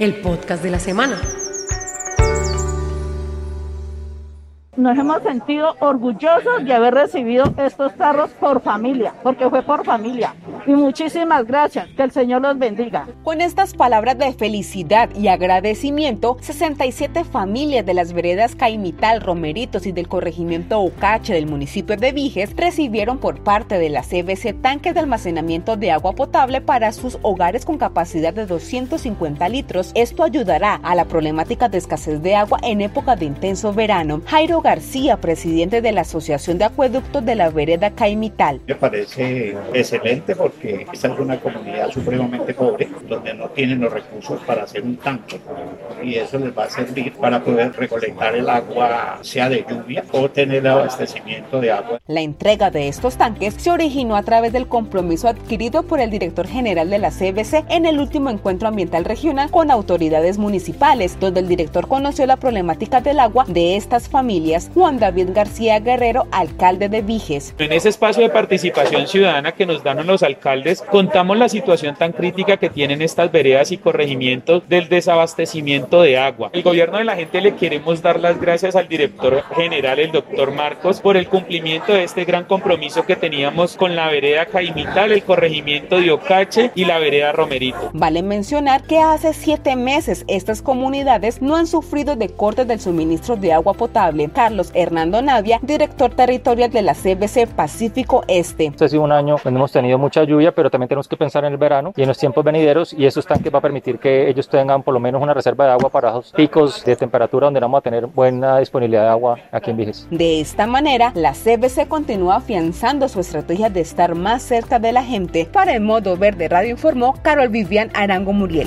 el podcast de la semana. Nos hemos sentido orgullosos de haber recibido estos carros por familia, porque fue por familia. Y muchísimas gracias, que el Señor los bendiga. Con estas palabras de felicidad y agradecimiento, 67 familias de las veredas Caimital, Romeritos y del corregimiento Ocache del municipio de Viges recibieron por parte de la CBC tanques de almacenamiento de agua potable para sus hogares con capacidad de 250 litros. Esto ayudará a la problemática de escasez de agua en época de intenso verano. Jairo García, presidente de la Asociación de Acueductos de la Vereda Caimital. Me parece excelente porque esta es una comunidad supremamente pobre, donde no tienen los recursos para hacer un tanque y eso les va a servir para poder recolectar el agua, sea de lluvia o tener abastecimiento de agua. La entrega de estos tanques se originó a través del compromiso adquirido por el director general de la CBC en el último encuentro ambiental regional con autoridades municipales, donde el director conoció la problemática del agua de estas familias Juan David García Guerrero, alcalde de Viges. En ese espacio de participación ciudadana que nos dan los alcaldes, contamos la situación tan crítica que tienen estas veredas y corregimientos del desabastecimiento de agua. El gobierno de la gente le queremos dar las gracias al director general, el doctor Marcos, por el cumplimiento de este gran compromiso que teníamos con la vereda Caimital, el corregimiento de Ocache y la vereda Romerito. Vale mencionar que hace siete meses estas comunidades no han sufrido de cortes del suministro de agua potable. Carlos Hernando Navia, director territorial de la CBC Pacífico Este. Este ha sido un año donde hemos tenido mucha lluvia, pero también tenemos que pensar en el verano y en los tiempos venideros y esos tanques va a permitir que ellos tengan por lo menos una reserva de agua para los picos de temperatura donde vamos a tener buena disponibilidad de agua aquí en Viges. De esta manera, la CBC continúa afianzando su estrategia de estar más cerca de la gente. Para el Modo Verde Radio informó Carol Vivian Arango Muriel.